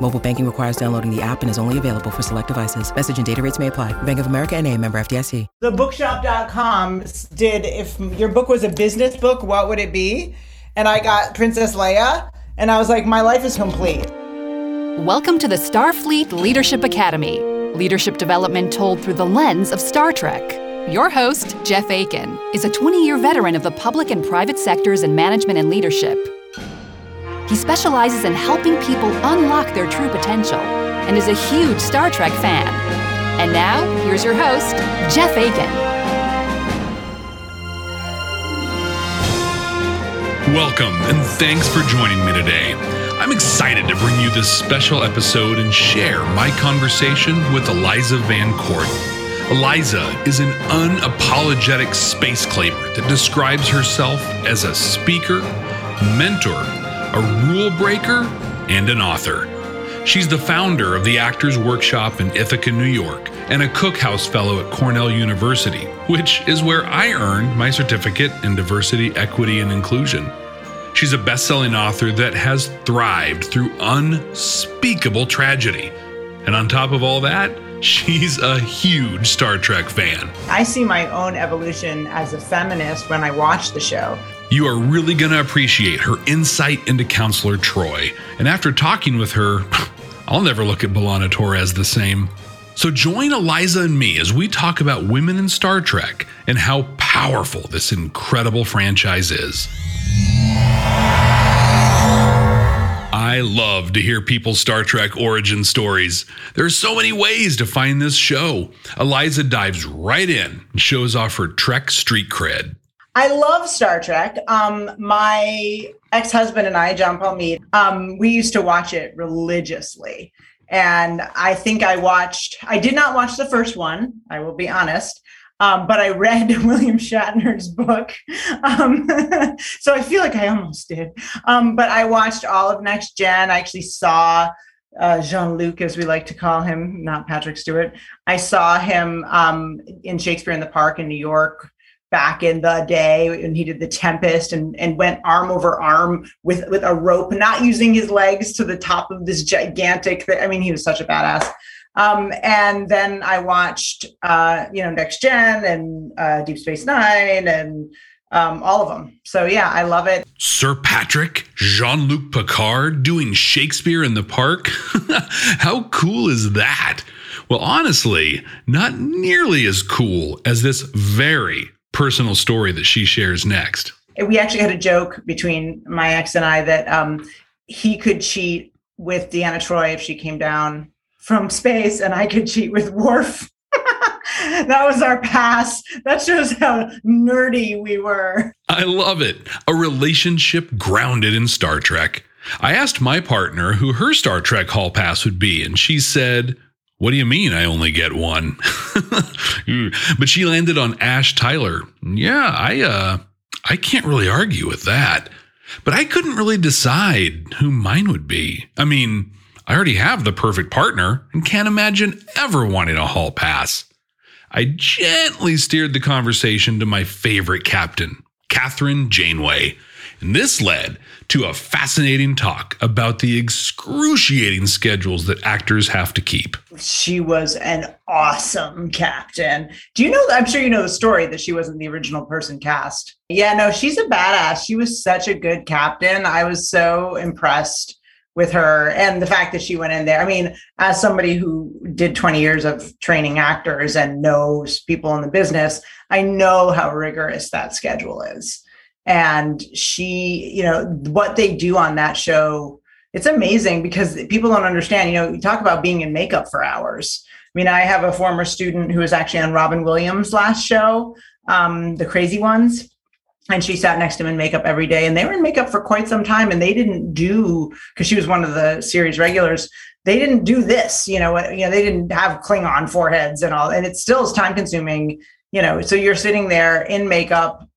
Mobile banking requires downloading the app and is only available for select devices. Message and data rates may apply. Bank of America and a member FDIC. Thebookshop.com did, if your book was a business book, what would it be? And I got Princess Leia, and I was like, my life is complete. Welcome to the Starfleet Leadership Academy. Leadership development told through the lens of Star Trek. Your host, Jeff Aiken, is a 20 year veteran of the public and private sectors in management and leadership. He specializes in helping people unlock their true potential and is a huge Star Trek fan. And now, here's your host, Jeff Aiken. Welcome, and thanks for joining me today. I'm excited to bring you this special episode and share my conversation with Eliza VanCort. Eliza is an unapologetic space claimer that describes herself as a speaker, mentor, a rule breaker, and an author. She's the founder of the Actors Workshop in Ithaca, New York, and a Cook House Fellow at Cornell University, which is where I earned my certificate in diversity, equity, and inclusion. She's a best selling author that has thrived through unspeakable tragedy. And on top of all that, she's a huge Star Trek fan. I see my own evolution as a feminist when I watch the show. You are really going to appreciate her insight into Counselor Troi, And after talking with her, I'll never look at B'Elanna Torres the same. So join Eliza and me as we talk about women in Star Trek and how powerful this incredible franchise is. I love to hear people's Star Trek origin stories. There are so many ways to find this show. Eliza dives right in and shows off her Trek street cred. I love Star Trek. Um, my ex-husband and I, John Paul Mead, um, we used to watch it religiously. And I think I watched, I did not watch the first one, I will be honest. Um, but I read William Shatner's book. Um, so I feel like I almost did. Um, but I watched all of Next Gen. I actually saw uh, Jean Luc, as we like to call him, not Patrick Stewart. I saw him um, in Shakespeare in the Park in New York back in the day and he did the tempest and, and went arm over arm with with a rope not using his legs to the top of this gigantic i mean he was such a badass um, and then I watched, uh, you know, Next Gen and uh, Deep Space Nine and um, all of them. So yeah, I love it. Sir Patrick, Jean Luc Picard doing Shakespeare in the Park? How cool is that? Well, honestly, not nearly as cool as this very personal story that she shares next. We actually had a joke between my ex and I that um, he could cheat with Deanna Troi if she came down from space and I could cheat with Worf. that was our pass. That shows how nerdy we were. I love it. A relationship grounded in Star Trek. I asked my partner who her Star Trek hall pass would be, and she said, What do you mean I only get one? but she landed on Ash Tyler. Yeah, I uh I can't really argue with that. But I couldn't really decide who mine would be. I mean, I already have the perfect partner and can't imagine ever wanting a hall pass. I gently steered the conversation to my favorite captain, Kathryn Janeway. And this led to a fascinating talk about the excruciating schedules that actors have to keep. She was an awesome captain. Do you know? I'm sure you know the story that she wasn't the original person cast. Yeah, no, she's a badass. She was such a good captain. I was so impressed with her and the fact that she went in there. I mean, as somebody who did 20 years of training actors and knows people in the business, I know how rigorous that schedule is. And she, you know, what they do on that show, it's amazing because people don't understand. You know, you talk about being in makeup for hours. I mean, I have a former student who was actually on Robin Williams' last show, um, The Crazy Ones and she sat next to him in makeup every day and they were in makeup for quite some time and they didn't do because she was one of the series regulars they didn't do this you know you know they didn't have klingon foreheads and all and it still is time consuming you know so you're sitting there in makeup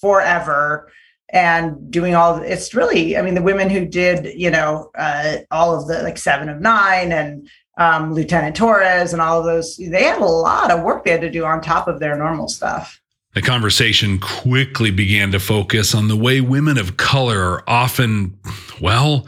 forever and doing all it's really i mean the women who did you know uh, all of the like seven of nine and um, lieutenant torres and all of those they had a lot of work they had to do on top of their normal stuff. The conversation quickly began to focus on the way women of color are often, well,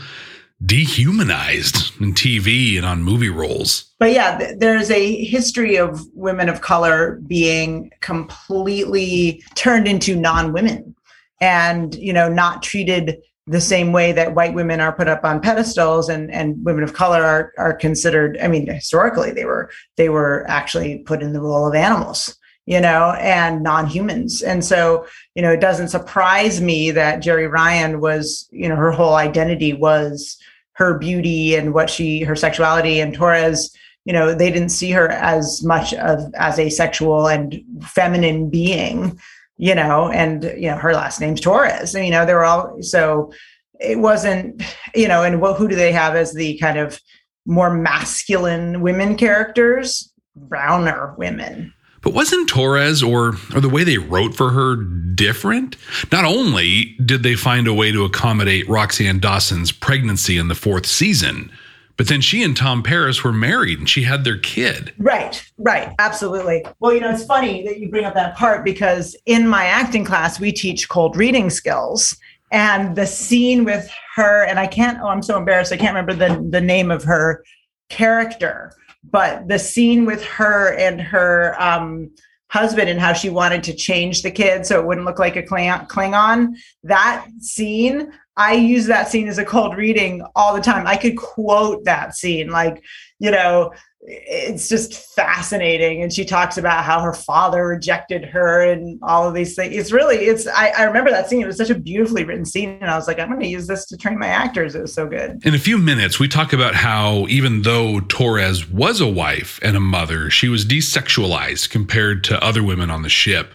dehumanized in TV and on movie roles. But yeah, there's a history of women of color being completely turned into non-women and, you know, not treated the same way that white women are put up on pedestals and, and women of color are, are considered, I mean, historically they were, they were actually put in the role of animals you know, and non-humans. And so, you know, it doesn't surprise me that Jeri Ryan was, you know, her whole identity was her beauty and what she her sexuality and Torres, you know, they didn't see her as much of as a sexual and feminine being, you know, and you know, her last name's Torres. And, you know, they were all so it wasn't, you know, and what who do they have as the kind of more masculine women characters? Browner women but wasn't Torres or, or the way they wrote for her different? Not only did they find a way to accommodate Roxann Dawson's pregnancy in the fourth season, but then she and Tom Paris were married and she had their kid. Right, right, absolutely. Well, you know, it's funny that you bring up that part because in my acting class, we teach cold reading skills. And the scene with her, and I can't, oh, I'm so embarrassed. I can't remember the, the name of her character but the scene with her and her um, husband and how she wanted to change the kid so it wouldn't look like a Klingon, that scene, I use that scene as a cold reading all the time. I could quote that scene like, you know, it's just fascinating. And she talks about how her father rejected her and all of these things. It's really it's I, I, remember that scene. It was such a beautifully written scene. And i was like i'm going to use this to train my actors. It was so good. In a few minutes we talk about how even though torres was a wife and a mother she was desexualized compared to other women on the ship.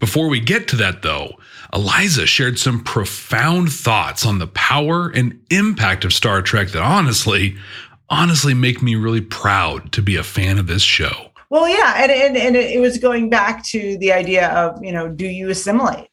Before we get to that though eliza shared some profound thoughts on the power and impact of star trek that honestly honestly make me really proud to be a fan of this show. Well, yeah, and, and and it was going back to the idea of you know, do you assimilate?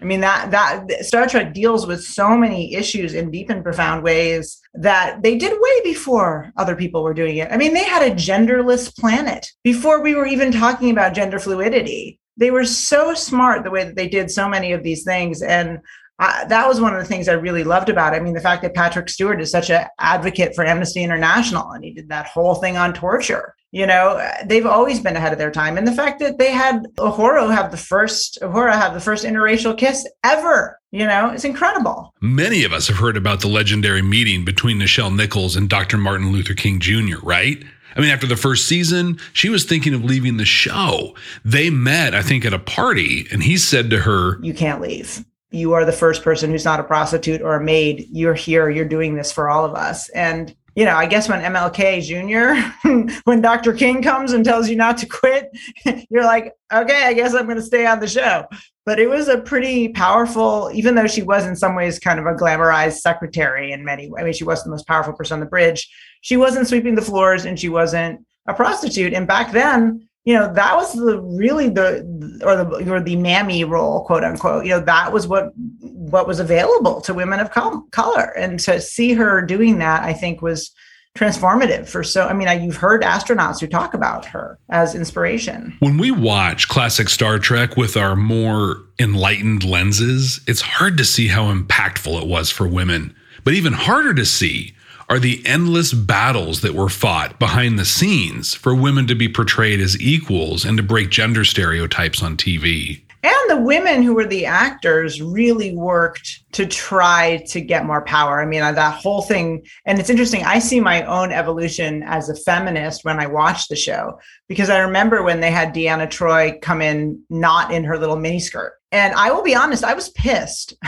I mean that that Star Trek deals with so many issues in deep and profound ways that they did way before other people were doing it. I mean, they had a genderless planet before we were even talking about gender fluidity. They were so smart the way that they did so many of these things, and I, that was one of the things I really loved about it. I mean, the fact that Patrick Stewart is such an advocate for Amnesty International and he did that whole thing on torture. You know, they've always been ahead of their time. And the fact that they had Uhura have the first Uhura have the first interracial kiss ever, you know, it's incredible. Many of us have heard about the legendary meeting between Nichelle Nichols and Dr. Martin Luther King Jr., right? I mean, after the first season, she was thinking of leaving the show. They met, I think, at a party, and he said to her, You can't leave you are the first person who's not a prostitute or a maid. You're here. You're doing this for all of us. And you know, I guess when MLK Jr., when Dr. King comes and tells you not to quit, you're like, okay, I guess I'm going to stay on the show. But it was a pretty powerful, even though she was in some ways kind of a glamorized secretary in many ways. I mean, she wasn't the most powerful person on the bridge. She wasn't sweeping the floors and she wasn't a prostitute. And back then, you know that was the really the or the or the mammy role quote unquote you know that was what what was available to women of color. And to see her doing that i think was transformative for so i mean I, you've heard astronauts who talk about her as inspiration. When we watch classic star trek with our more enlightened lenses it's hard to see how impactful it was for women but even harder to see are the endless battles that were fought behind the scenes for women to be portrayed as equals and to break gender stereotypes on TV. and the women who were the actors really worked to try to get more power. I mean, uh, that whole thing, and it's interesting. I see my own evolution as a feminist when I watch the show because I remember when they had Deanna Troi come in not in her little miniskirt. And I will be honest, I was pissed.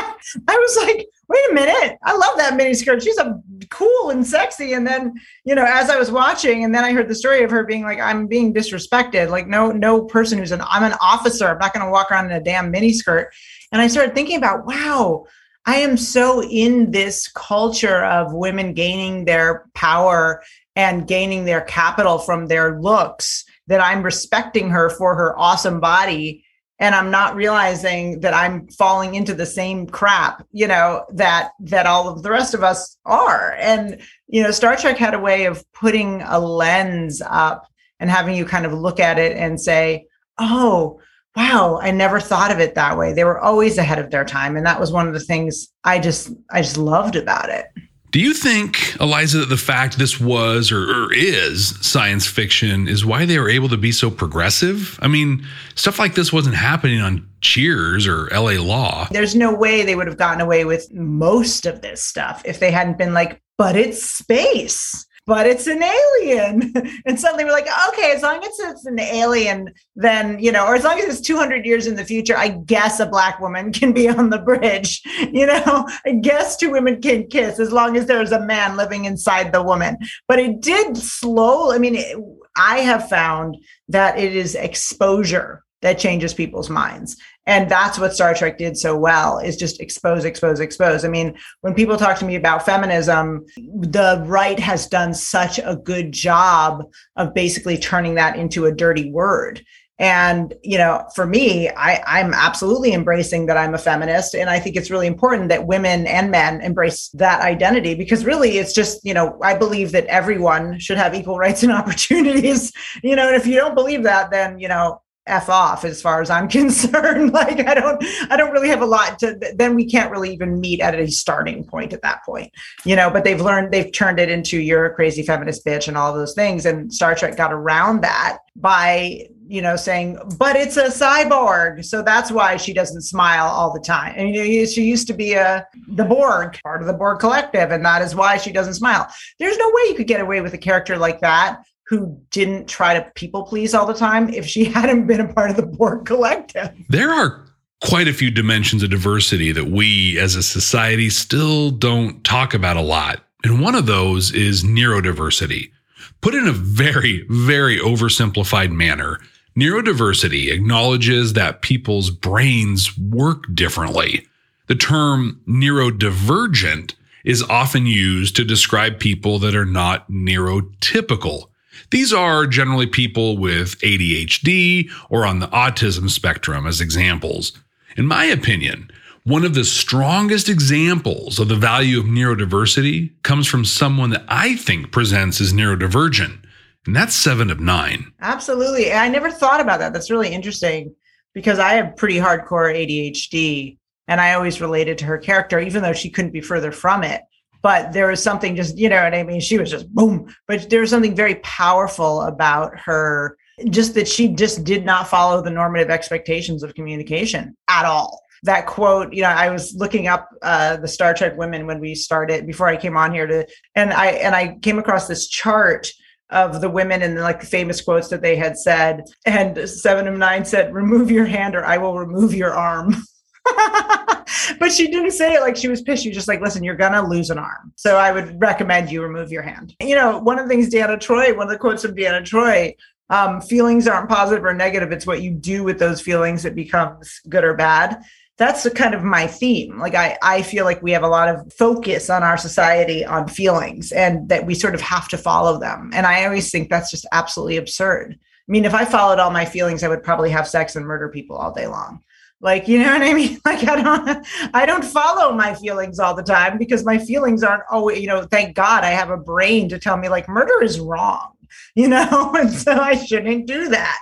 I was like, wait a minute, I love that miniskirt. She's a cool and sexy. And then, you know, as I was watching, and then I heard the story of her being like, I'm being disrespected. Like, no, no person who's an I'm an officer. I'm not to walk around in a damn miniskirt. And I started thinking about, wow, I am so in this culture of women gaining their power and gaining their capital from their looks that I'm respecting her for her awesome body and i'm not realizing that i'm falling into the same crap you know that that all of the rest of us are. And you know star trek had a way of putting a lens up and having you kind of look at it and say oh wow i never thought of it that way. They were always ahead of their time and that was one of the things i just i just loved about it do you think, Eliza, that the fact this was or, or, is science fiction is why they were able to be so progressive? I mean, stuff like this wasn't happening on Cheers or LA Law. There's no way they would have gotten away with most of this stuff if they hadn't been like, but it's space but it's an alien. and suddenly we're like, okay, as long as it's an alien, then, you know, or as long as it's 200 years in the future, I guess a black woman can be on the bridge. You know, I guess two women can kiss as long as there's a man living inside the woman. But it did slow. I mean, it, I have found that it is exposure that changes people's minds and that's what star trek did so well is just expose expose expose. I mean when people talk to me about feminism the right has done such a good job of basically turning that into a dirty word. And you know for me I, i'm absolutely embracing that i'm a feminist. And i think it's really important that women and men embrace that identity because really it's just you know i believe that everyone should have equal rights and opportunities. You know and if you don't believe that then you know f off as far as i'm concerned. Like i don't i don't really have a lot to then we can't really even meet at a starting point at that point you know but they've learned they've turned it into you're a crazy feminist bitch and all those things and star trek got around that by you know saying but it's a cyborg so that's why she doesn't smile all the time. And you know, she used to be a the borg part of the borg collective and that is why she doesn't smile. There's no way you could get away with a character like that who didn't try to people please all the time if she hadn't been a part of the Borg collective. There are quite a few dimensions of diversity that we as a society still don't talk about a lot. And one of those is neurodiversity. Put in a very, very oversimplified manner, neurodiversity acknowledges that people's brains work differently. The term neurodivergent is often used to describe people that are not neurotypical. These are generally people with ADHD or on the autism spectrum as examples. In my opinion, one of the strongest examples of the value of neurodiversity comes from someone that I think presents as neurodivergent, and that's seven of nine. Absolutely. I never thought about that. That's really interesting because I have pretty hardcore ADHD and I always related to her character, even though she couldn't be further from it but there was something just you know what i mean? She was just boom. But there was something very powerful about her just that she just did not follow the normative expectations of communication at all. That quote you know i was looking up uh, the star trek women when we started before i came on here to and i and i came across this chart of the women and like the famous quotes that they had said. And seven of nine said remove your hand or i will remove your arm but she didn't say it like she was pissed. She was just like, listen, you're gonna lose an arm. So I would recommend you remove your hand. You know, one of the things Deanna Troi, one of the quotes from Deanna Troi, um, feelings aren't positive or negative. It's what you do with those feelings that becomes good or bad. That's kind of my theme. Like I, I feel like we have a lot of focus on our society on feelings and that we sort of have to follow them. And I always think that's just absolutely absurd. I mean, if I followed all my feelings, I would probably have sex and murder people all day long like you know what i mean? Like i don't i don't follow my feelings all the time because my feelings aren't always you know thank god i have a brain to tell me like murder is wrong you know? And so i shouldn't do that.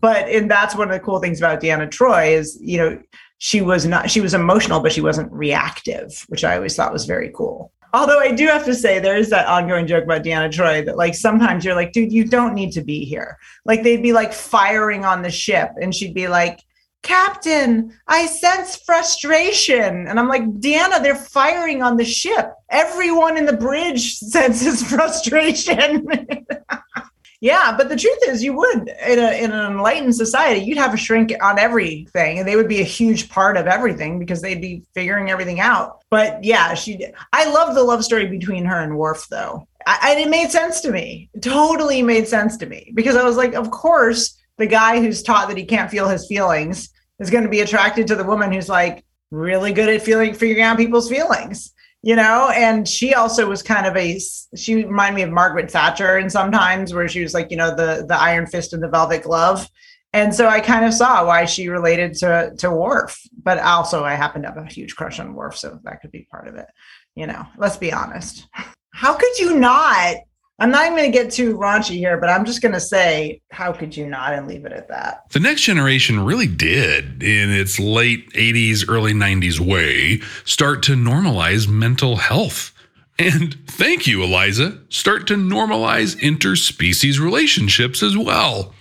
But and that's one of the cool things about deanna troi is you know she was not she was emotional but she wasn't reactive which i always thought was very cool. Although i do have to say there is that ongoing joke about deanna troi that like sometimes you're like dude you don't need to be here. Like they'd be like firing on the ship and she'd be like Captain, I sense frustration. And I'm like, Deanna, they're firing on the ship. Everyone in the bridge senses frustration. yeah, but the truth is, you would in, a, in an enlightened society, you'd have a shrink on everything, and they would be a huge part of everything because they'd be figuring everything out. But yeah, she. I love the love story between her and Worf, though. I, and it made sense to me. Totally made sense to me because I was like, of course the guy who's taught that he can't feel his feelings is going to be attracted to the woman who's like really good at feeling figuring out people's feelings you know? And she also was kind of a she reminded me of margaret thatcher and sometimes where she was like you know the the iron fist and the velvet glove. And so i kind of saw why she related to to Worf but also i happen to have a huge crush on Worf so that could be part of it you know? Let's be honest. How could you not I'm not even going to get too raunchy here, but I'm just going to say, how could you not and leave it at that? The next generation really did, in its late 80s, early 90s way, start to normalize mental health. And thank you, Eliza, start to normalize interspecies relationships as well.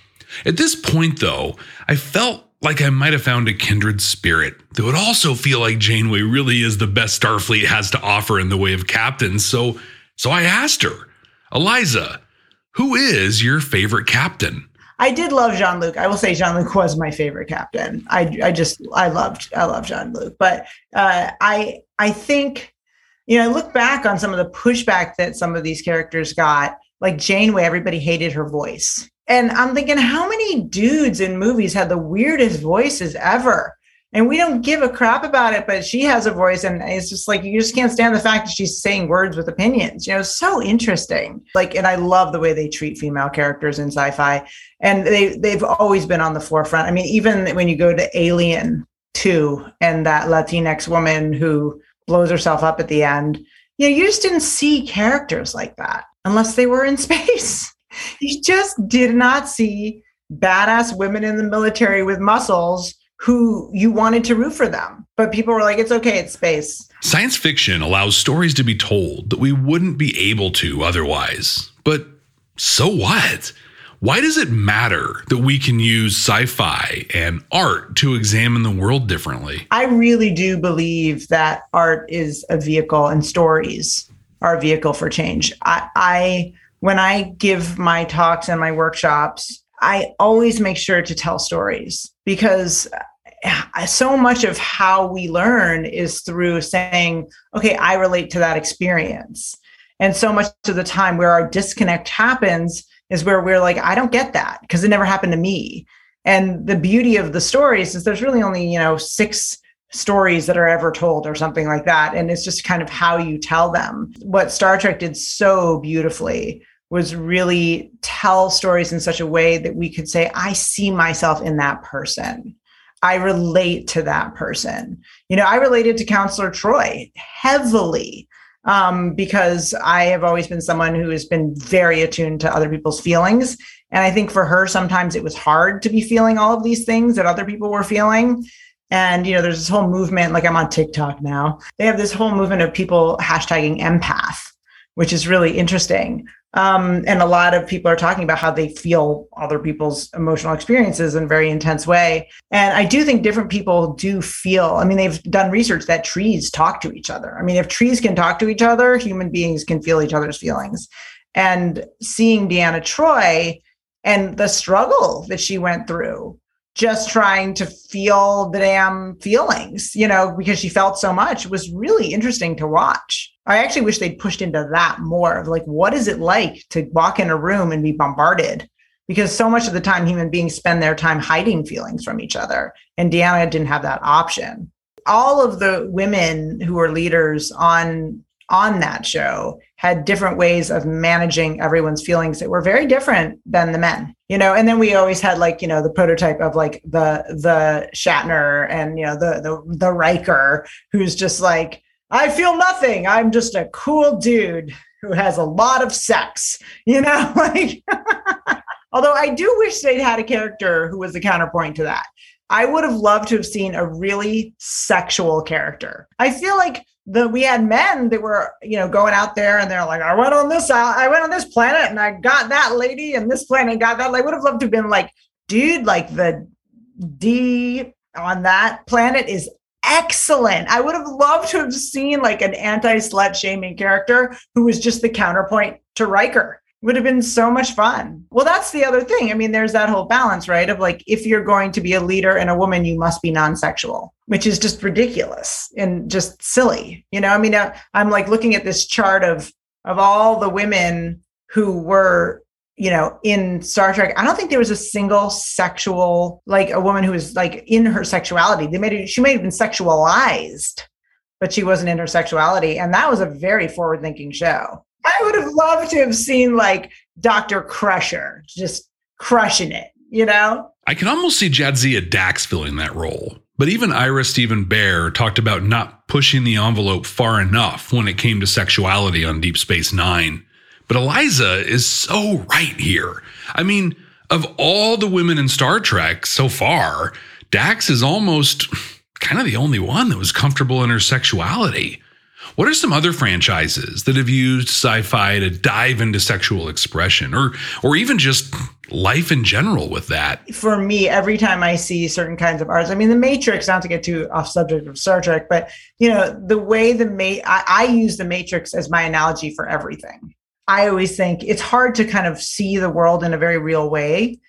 At this point, though, I felt like I might have found a kindred spirit that would also feel like Janeway really is the best Starfleet has to offer in the way of captains. So, so I asked her. Eliza, who is your favorite captain? I did love Jean Luc. I will say Jean Luc was my favorite captain. I, I just I loved I love Jean Luc, but uh, I I think you know I look back on some of the pushback that some of these characters got. Like Janeway, everybody hated her voice, and I'm thinking, how many dudes in movies had the weirdest voices ever? And we don't give a crap about it but she has a voice and it's just like you just can't stand the fact that she's saying words with opinions you know so interesting. Like and i love the way they treat female characters in sci-fi and they they've always been on the forefront. I mean even when you go to alien 2 and that latinx woman who blows herself up at the end you know you just didn't see characters like that unless they were in space. You just did not see badass women in the military with muscles who you wanted to root for them. But people were like, it's okay, it's space. Science fiction allows stories to be told that we wouldn't be able to otherwise. But so what? Why does it matter that we can use sci fi and art to examine the world differently? I really do believe that art is a vehicle and stories are a vehicle for change. I, I when I give my talks and my workshops, I always make sure to tell stories because so much of how we learn is through saying, okay, I relate to that experience. And so much of the time where our disconnect happens is where we're like, I don't get that because it never happened to me. And the beauty of the stories is there's really only, you know, six stories that are ever told or something like that. And it's just kind of how you tell them. What Star Trek did so beautifully was really tell stories in such a way that we could say, I see myself in that person. I relate to that person. You know, I related to Counselor Troi heavily um, because I have always been someone who has been very attuned to other people's feelings. And I think for her, sometimes it was hard to be feeling all of these things that other people were feeling. And, you know, there's this whole movement, like I'm on TikTok now, they have this whole movement of people hashtagging empath, which is really interesting. Um, and a lot of people are talking about how they feel other people's emotional experiences in a very intense way. And I do think different people do feel, I mean, they've done research that trees talk to each other. I mean, if trees can talk to each other, human beings can feel each other's feelings. And seeing Deanna Troi and the struggle that she went through just trying to feel the damn feelings, you know, because she felt so much was really interesting to watch. I actually wish they'd pushed into that more of like, what is it like to walk in a room and be bombarded? Because so much of the time, human beings spend their time hiding feelings from each other. And Deanna didn't have that option. All of the women who were leaders on on that show had different ways of managing everyone's feelings that were very different than the men you know and then we always had like you know the prototype of like the the shatner and you know the the, the riker who's just like I feel nothing. I'm just a cool dude who has a lot of sex, you know, like although I do wish they'd had a character who was the counterpoint to that. I would have loved to have seen a really sexual character. I feel like the we had men that were, you know, going out there and they're like, I went on this uh, I went on this planet and I got that lady and this planet got that. I would have loved to have been like, dude, like the D on that planet is excellent. I would have loved to have seen like an anti slut shaming character who was just the counterpoint to Riker. Would have been so much fun. Well, that's the other thing. I mean, there's that whole balance, right? Of like, if you're going to be a leader and a woman, you must be non sexual, which is just ridiculous and just silly. You know, I mean, uh, I'm like looking at this chart of of all the women who were you know, in Star Trek, I don't think there was a single sexual, like a woman who was like in her sexuality. They made it, she may have been sexualized, but she wasn't in her sexuality. And that was a very forward thinking show. I would have loved to have seen like Dr. Crusher just crushing it, you know? I can almost see Jadzia Dax filling that role. But even Ira Steven Behr talked about not pushing the envelope far enough when it came to sexuality on Deep Space Nine. But Eliza is so right here. I mean, of all the women in Star Trek so far, Dax is almost kind of the only one that was comfortable in her sexuality. What are some other franchises that have used sci-fi to dive into sexual expression or or even just life in general with that? For me, every time I see certain kinds of arts, I mean the Matrix, not to get too off subject of Star Trek, but you know, the way the ma- I, I use the Matrix as my analogy for everything. I always think it's hard to kind of see the world in a very real way.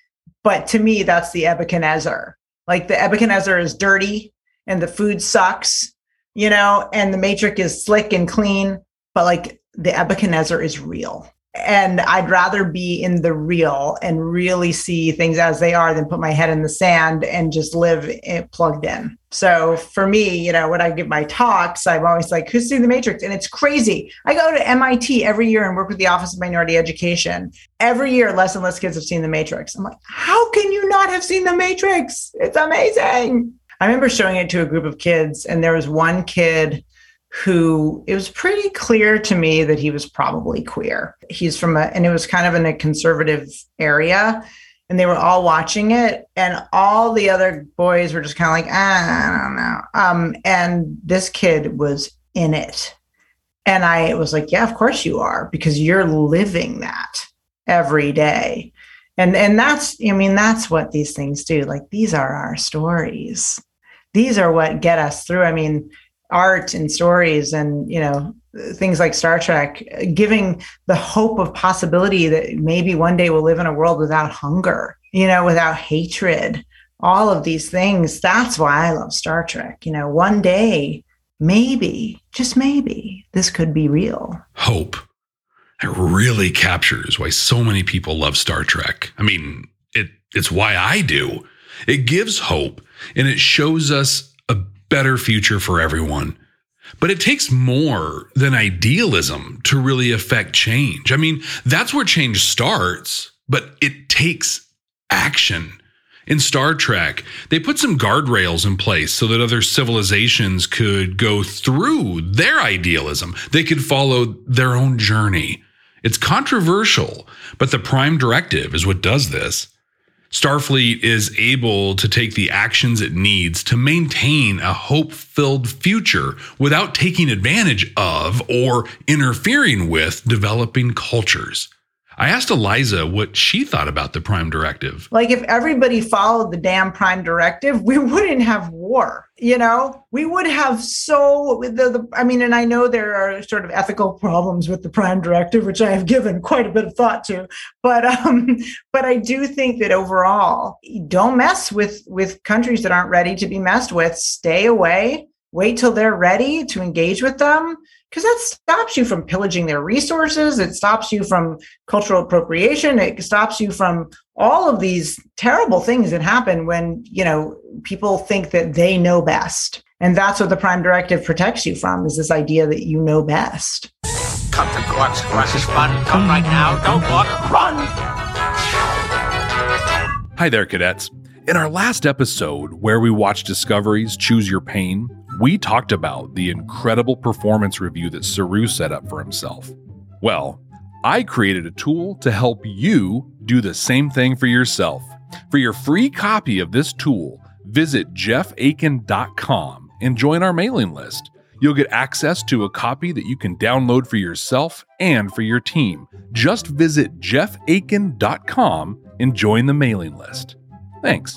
But to me, that's the Nebuchadnezzar. Like the Nebuchadnezzar is dirty and the food sucks, you know, and the matrix is slick and clean, but like the Nebuchadnezzar is real and I'd rather be in the real and really see things as they are than put my head in the sand and just live it plugged in. So for me, you know, when I give my talks, I'm always like, who's seen the Matrix? And it's crazy. I go to MIT every year and work with the Office of Minority Education. Every year, less and less kids have seen the Matrix. I'm like, how can you not have seen the Matrix? It's amazing. I remember showing it to a group of kids, and there was one kid who it was pretty clear to me that he was probably queer. He's from a, and it was kind of in a conservative area. And they were all watching it, and all the other boys were just kind of like, ah, I don't know. Um, and this kid was in it. And I was like, yeah, of course you are, because you're living that every day. And and that's, I mean, that's what these things do. Like these are our stories. These are what get us through. I mean, art and stories and you know things like Star Trek, giving the hope of possibility that maybe one day we'll live in a world without hunger, you know, without hatred, all of these things. That's why I love Star Trek. You know, one day, maybe, just maybe, this could be real. Hope. It really captures why so many people love Star Trek. I mean, it it's why I do. It gives hope and it shows us better future for everyone. But it takes more than idealism to really affect change. I mean, that's where change starts, but it takes action. In Star Trek, they put some guardrails in place so that other civilizations could go through their idealism. They could follow their own journey. It's controversial, but the Prime Directive is what does this. Starfleet is able to take the actions it needs to maintain a hope filled future without taking advantage of or interfering with developing cultures. I asked Eliza what she thought about the Prime Directive. Like, if everybody followed the damn Prime Directive, we wouldn't have war. You know, we would have so the, the I mean, and I know there are sort of ethical problems with the Prime Directive, which I have given quite a bit of thought to. But um, but I do think that overall, don't mess with with countries that aren't ready to be messed with. Stay away. Wait till they're ready to engage with them because that stops you from pillaging their resources. It stops you from cultural appropriation. It stops you from all of these terrible things that happen when you know people think that they know best. And that's what the prime directive protects you from is this idea that you know best. Come to quark's quark's is fun. Come right now. Don't walk. Run! Hi there cadets. In our last episode where we watched discoveries choose your pain we talked about the incredible performance review that Saru set up for himself. Well, I created a tool to help you do the same thing for yourself. For your free copy of this tool, visit jeffaiken.com and join our mailing list. You'll get access to a copy that you can download for yourself and for your team. Just visit jeffaiken.com and join the mailing list. Thanks.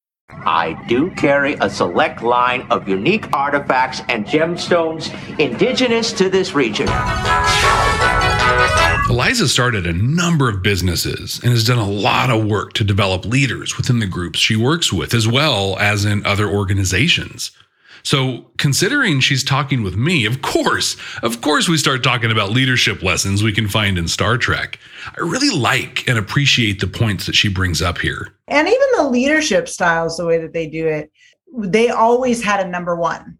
I do carry a select line of unique artifacts and gemstones indigenous to this region. Eliza started a number of businesses and has done a lot of work to develop leaders within the groups she works with, as well as in other organizations. So, considering she's talking with me, of course, of course, we start talking about leadership lessons we can find in Star Trek. I really like and appreciate the points that she brings up here. And even the leadership styles, the way that they do it, they always had a number one.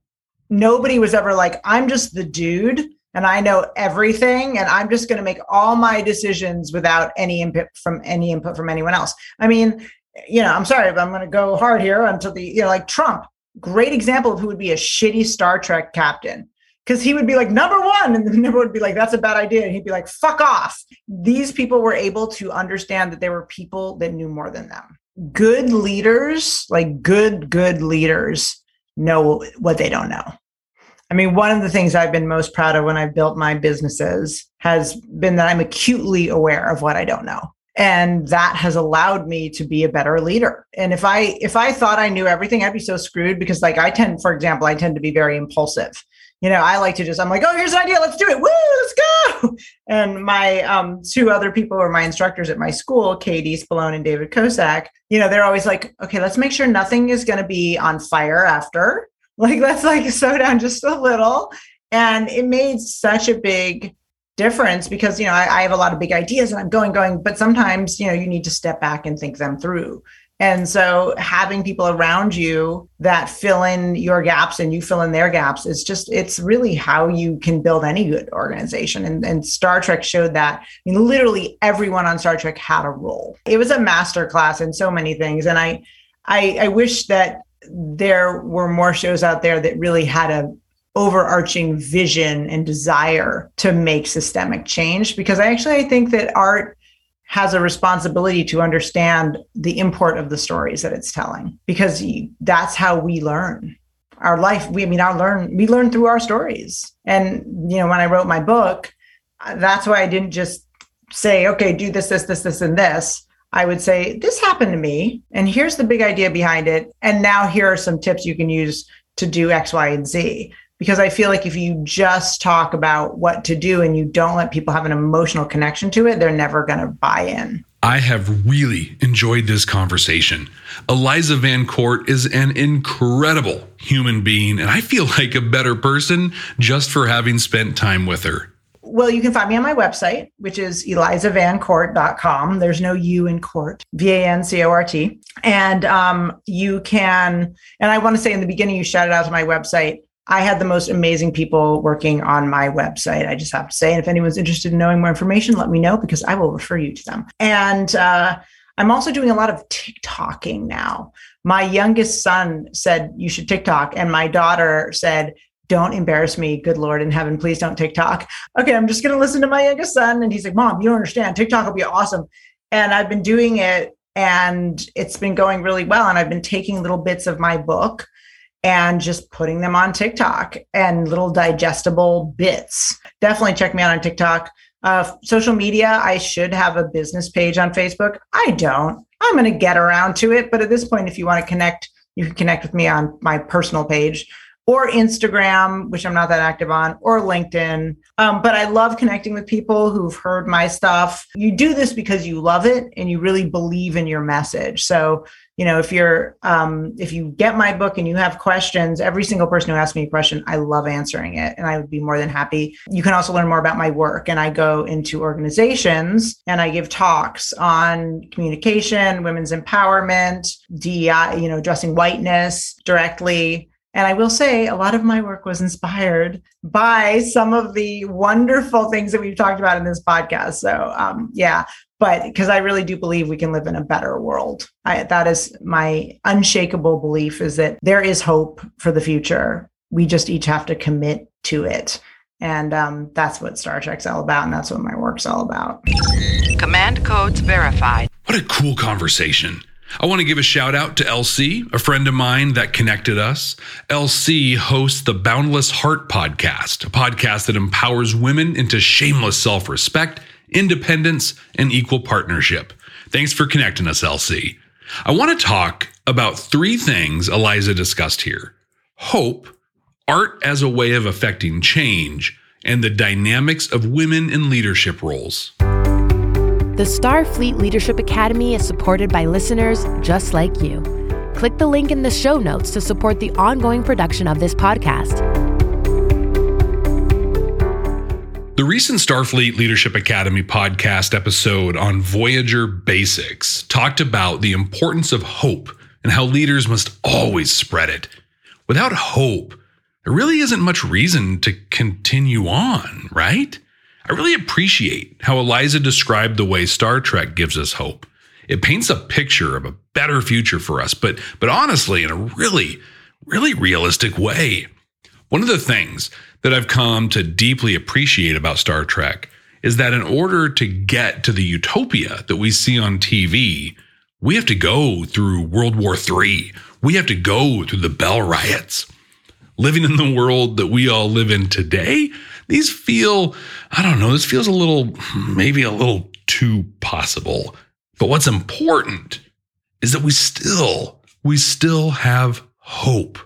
Nobody was ever like, I'm just the dude and I know everything and I'm just going to make all my decisions without any input from any input from anyone else. I mean, you know, I'm sorry, but I'm going to go hard here until the, you know, like Trump great example of who would be a shitty Star Trek captain. Because he would be like, number one, and the number would be like, that's a bad idea. And he'd be like, fuck off. These people were able to understand that there were people that knew more than them. Good leaders, like good, good leaders, know what they don't know. I mean, one of the things I've been most proud of when I've built my businesses has been that I'm acutely aware of what I don't know and that has allowed me to be a better leader. And if i if i thought i knew everything i'd be so screwed because like i tend for example i tend to be very impulsive. You know i like to just i'm like oh here's an idea let's do it. Woo let's go. And my um, two other people who are my instructors at my school katie spallone and david kosak you know they're always like okay let's make sure nothing is going to be on fire after. Like let's like slow down just a little. And it made such a big difference because you know I, I, have a lot of big ideas and i'm going going but sometimes you know you need to step back and think them through. And so having people around you that fill in your gaps and you fill in their gaps is just it's really how you can build any good organization. And, and star trek showed that. I mean literally everyone on star trek had a role. It was a master class in so many things. And i i, I wish that there were more shows out there that really had a overarching vision and desire to make systemic change. Because I actually I think that art has a responsibility to understand the import of the stories that it's telling. Because that's how we learn our life. We I mean our learn we learn through our stories. And you know when I wrote my book uh, that's why I didn't just say okay do this this this this and this. I would say this happened to me and here's the big idea behind it and now here are some tips you can use to do x y and z because I feel like if you just talk about what to do and you don't let people have an emotional connection to it, they're never going to buy in. I have really enjoyed this conversation. Eliza VanCort is an incredible human being, and I feel like a better person just for having spent time with her. Well, you can find me on my website, which is elizavancort.com. There's no U in court, V A N C O R T. And um, you can, and I want to say in the beginning, you shouted out to my website. I had the most amazing people working on my website. I just have to say, and if anyone's interested in knowing more information, let me know because I will refer you to them. And uh, I'm also doing a lot of TikToking now. My youngest son said, You should TikTok. And my daughter said, Don't embarrass me. Good Lord in heaven, please don't TikTok. Okay, I'm just going to listen to my youngest son. And he's like, Mom, you don't understand. TikTok will be awesome. And I've been doing it and it's been going really well. And I've been taking little bits of my book and just putting them on TikTok and little digestible bits. Definitely check me out on TikTok. Uh, social media, I should have a business page on Facebook. I don't. I'm going to get around to it. But at this point, if you want to connect, you can connect with me on my personal page or Instagram, which I'm not that active on, or LinkedIn. Um, but I love connecting with people who've heard my stuff. You do this because you love it and you really believe in your message. So you know if you're um, if you get my book and you have questions every single person who asks me a question i love answering it and i would be more than happy you can also learn more about my work and i go into organizations and i give talks on communication women's empowerment dei you know addressing whiteness directly and I will say a lot of my work was inspired by some of the wonderful things that we've talked about in this podcast. So, um, yeah, but because I really do believe we can live in a better world. I, that is my unshakable belief is that there is hope for the future. We just each have to commit to it. And um, that's what Star Trek's all about. And that's what my work's all about. Command codes verified. What a cool conversation. I want to give a shout out to LC, a friend of mine that connected us. LC hosts the Boundless Heart podcast, a podcast that empowers women into shameless self respect, independence, and equal partnership. Thanks for connecting us, LC. I want to talk about three things Eliza discussed here hope, art as a way of affecting change, and the dynamics of women in leadership roles. The Starfleet Leadership Academy is supported by listeners just like you. Click the link in the show notes to support the ongoing production of this podcast. The recent Starfleet Leadership Academy podcast episode on Voyager Basics talked about the importance of hope and how leaders must always spread it. Without hope, there really isn't much reason to continue on, right? I really appreciate how Eliza described the way Star Trek gives us hope. It paints a picture of a better future for us, but but honestly in a really really realistic way. One of the things that I've come to deeply appreciate about Star Trek is that in order to get to the utopia that we see on TV, we have to go through World War III. We have to go through the Bell riots. Living in the world that we all live in today, these feel, I don't know, this feels a little, maybe a little too possible. But what's important is that we still, we still have hope.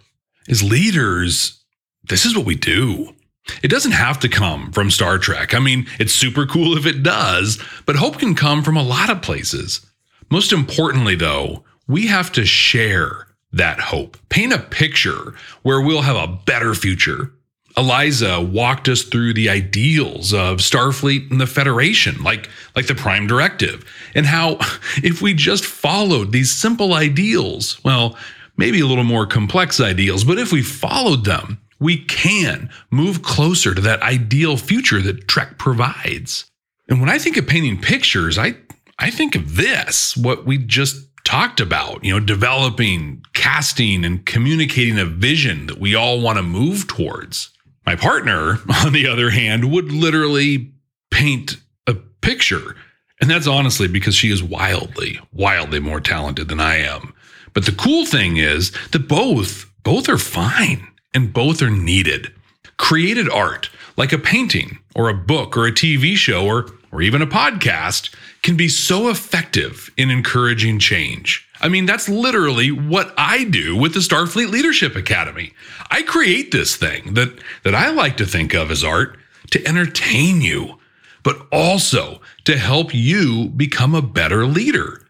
As leaders, this is what we do. It doesn't have to come from Star Trek. I mean, it's super cool if it does, but hope can come from a lot of places. Most importantly, though, we have to share that hope. Paint a picture where we'll have a better future, Eliza walked us through the ideals of Starfleet and the Federation, like, like the Prime Directive, and how if we just followed these simple ideals, well, maybe a little more complex ideals, but if we followed them, we can move closer to that ideal future that Trek provides. And when I think of painting pictures, I, I think of this, what we just talked about, you know, developing, casting, and communicating a vision that we all want to move towards. My partner, on the other hand, would literally paint a picture. And that's honestly because she is wildly, wildly more talented than I am. But the cool thing is that both, both are fine and both are needed. Created art, like a painting or a book or a TV show or, or even a podcast, can be so effective in encouraging change. I mean, that's literally what I do with the Starfleet Leadership Academy. I create this thing that, that I like to think of as art to entertain you, but also to help you become a better leader.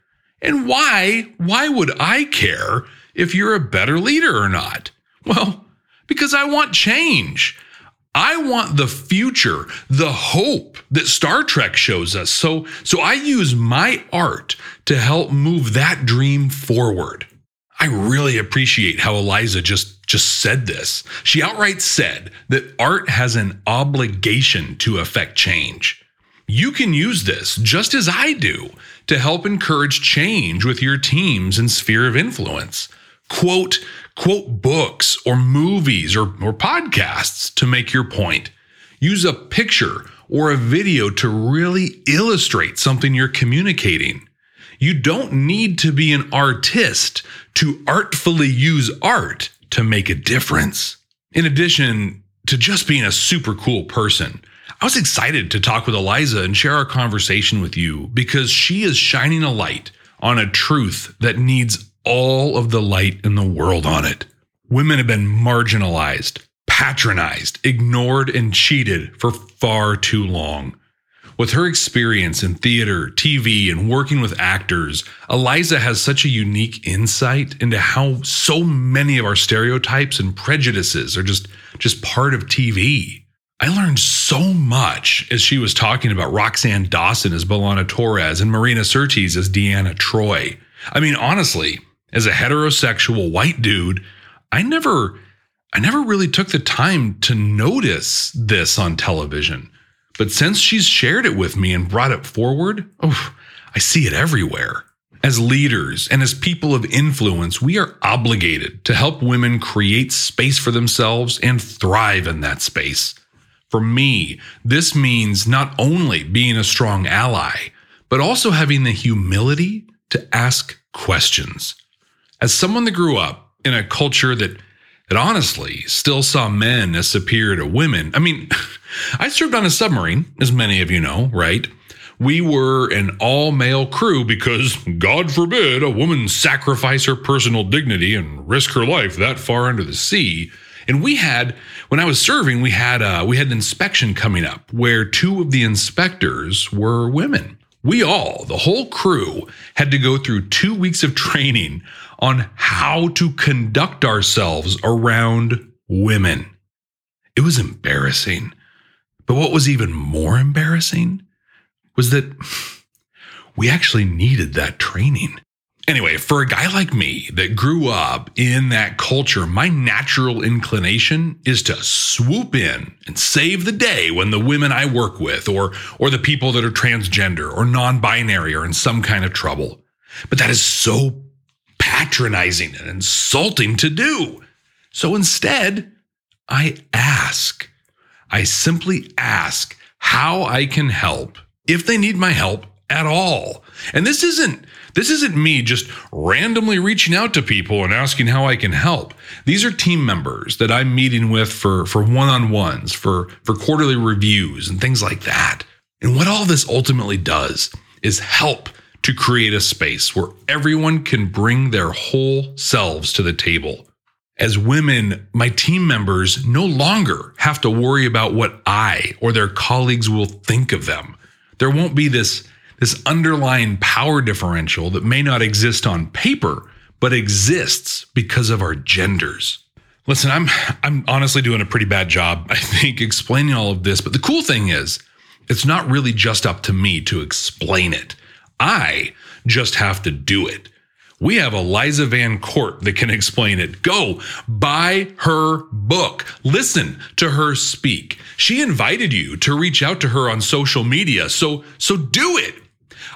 And why, why would I care if you're a better leader or not? Well, because I want change. I want the future, the hope that Star Trek shows us. So, so I use my art to help move that dream forward. I really appreciate how Eliza just, just said this. She outright said that art has an obligation to affect change. You can use this, just as I do, to help encourage change with your teams and sphere of influence. Quote, quote books or movies or, or podcasts to make your point. Use a picture or a video to really illustrate something you're communicating. You don't need to be an artist to artfully use art to make a difference. In addition to just being a super cool person, I was excited to talk with Eliza and share our conversation with you because she is shining a light on a truth that needs all of the light in the world on it. Women have been marginalized, patronized, ignored, and cheated for far too long. With her experience in theater, TV, and working with actors, Eliza has such a unique insight into how so many of our stereotypes and prejudices are just, just part of TV. I learned so much as she was talking about Roxann Dawson as B'Elanna Torres and Marina Sirtis as Deanna Troi. I mean, honestly, as a heterosexual white dude, I never I never really took the time to notice this on television. But since she's shared it with me and brought it forward, oh, I see it everywhere. As leaders and as people of influence, we are obligated to help women create space for themselves and thrive in that space. For me, this means not only being a strong ally, but also having the humility to ask questions. As someone that grew up in a culture that that honestly still saw men as superior to women. I mean, I served on a submarine, as many of you know, right? We were an all male crew because, God forbid, a woman sacrifice her personal dignity and risk her life that far under the sea. And we had, when I was serving, we had uh, we had an inspection coming up where two of the inspectors were women. We all, the whole crew, had to go through two weeks of training on how to conduct ourselves around women. It was embarrassing. But what was even more embarrassing was that we actually needed that training. Anyway, for a guy like me that grew up in that culture, my natural inclination is to swoop in and save the day when the women I work with or or the people that are transgender or non-binary are in some kind of trouble. But that is so patronizing and insulting to do. So instead, I ask. I simply ask how I can help if they need my help at all. And this isn't this isn't me just randomly reaching out to people and asking how I can help. These are team members that I'm meeting with for for one-on-ones, for for quarterly reviews and things like that. And what all this ultimately does is help to create a space where everyone can bring their whole selves to the table. As women, my team members no longer have to worry about what I or their colleagues will think of them. There won't be this, this underlying power differential that may not exist on paper, but exists because of our genders. Listen, I'm I'm honestly doing a pretty bad job, I think, explaining all of this. But the cool thing is, it's not really just up to me to explain it. I just have to do it. We have Eliza VanCort that can explain it. Go buy her book. Listen to her speak. She invited you to reach out to her on social media. So, so do it.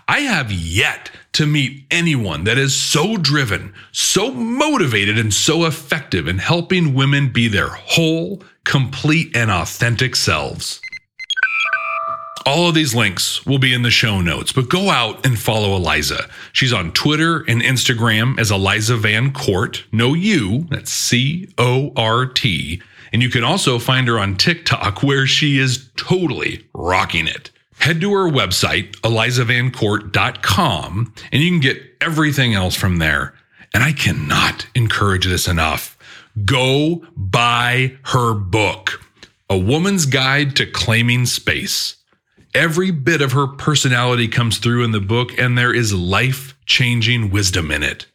I have yet to meet anyone that is so driven, so motivated, and so effective in helping women be their whole, complete, and authentic selves. All of these links will be in the show notes, but go out and follow Eliza. She's on Twitter and Instagram as Eliza VanCort, no U, that's C O R T. And you can also find her on TikTok where she is totally rocking it. Head to her website, elizavancort.com, and you can get everything else from there. And I cannot encourage this enough. Go buy her book, A Woman's Guide to Claiming Space. Every bit of her personality comes through in the book, and there is life changing wisdom in it.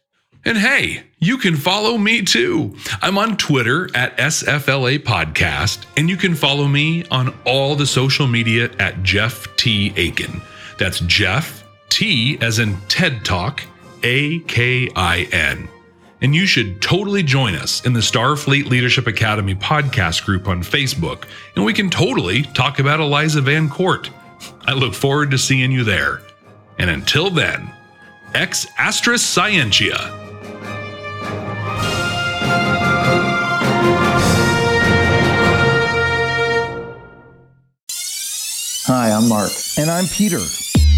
And hey, you can follow me too. I'm on Twitter at SFLA Podcast, and you can follow me on all the social media at Jeff T. Akin. That's Jeff T as in TED Talk, A K I N. And you should totally join us in the Starfleet Leadership Academy podcast group on Facebook, and we can totally talk about Eliza VanCort. I look forward to seeing you there. And until then, ex Astris Scientia. Hi, I'm Mark. And I'm Peter.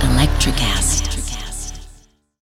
Electrocast.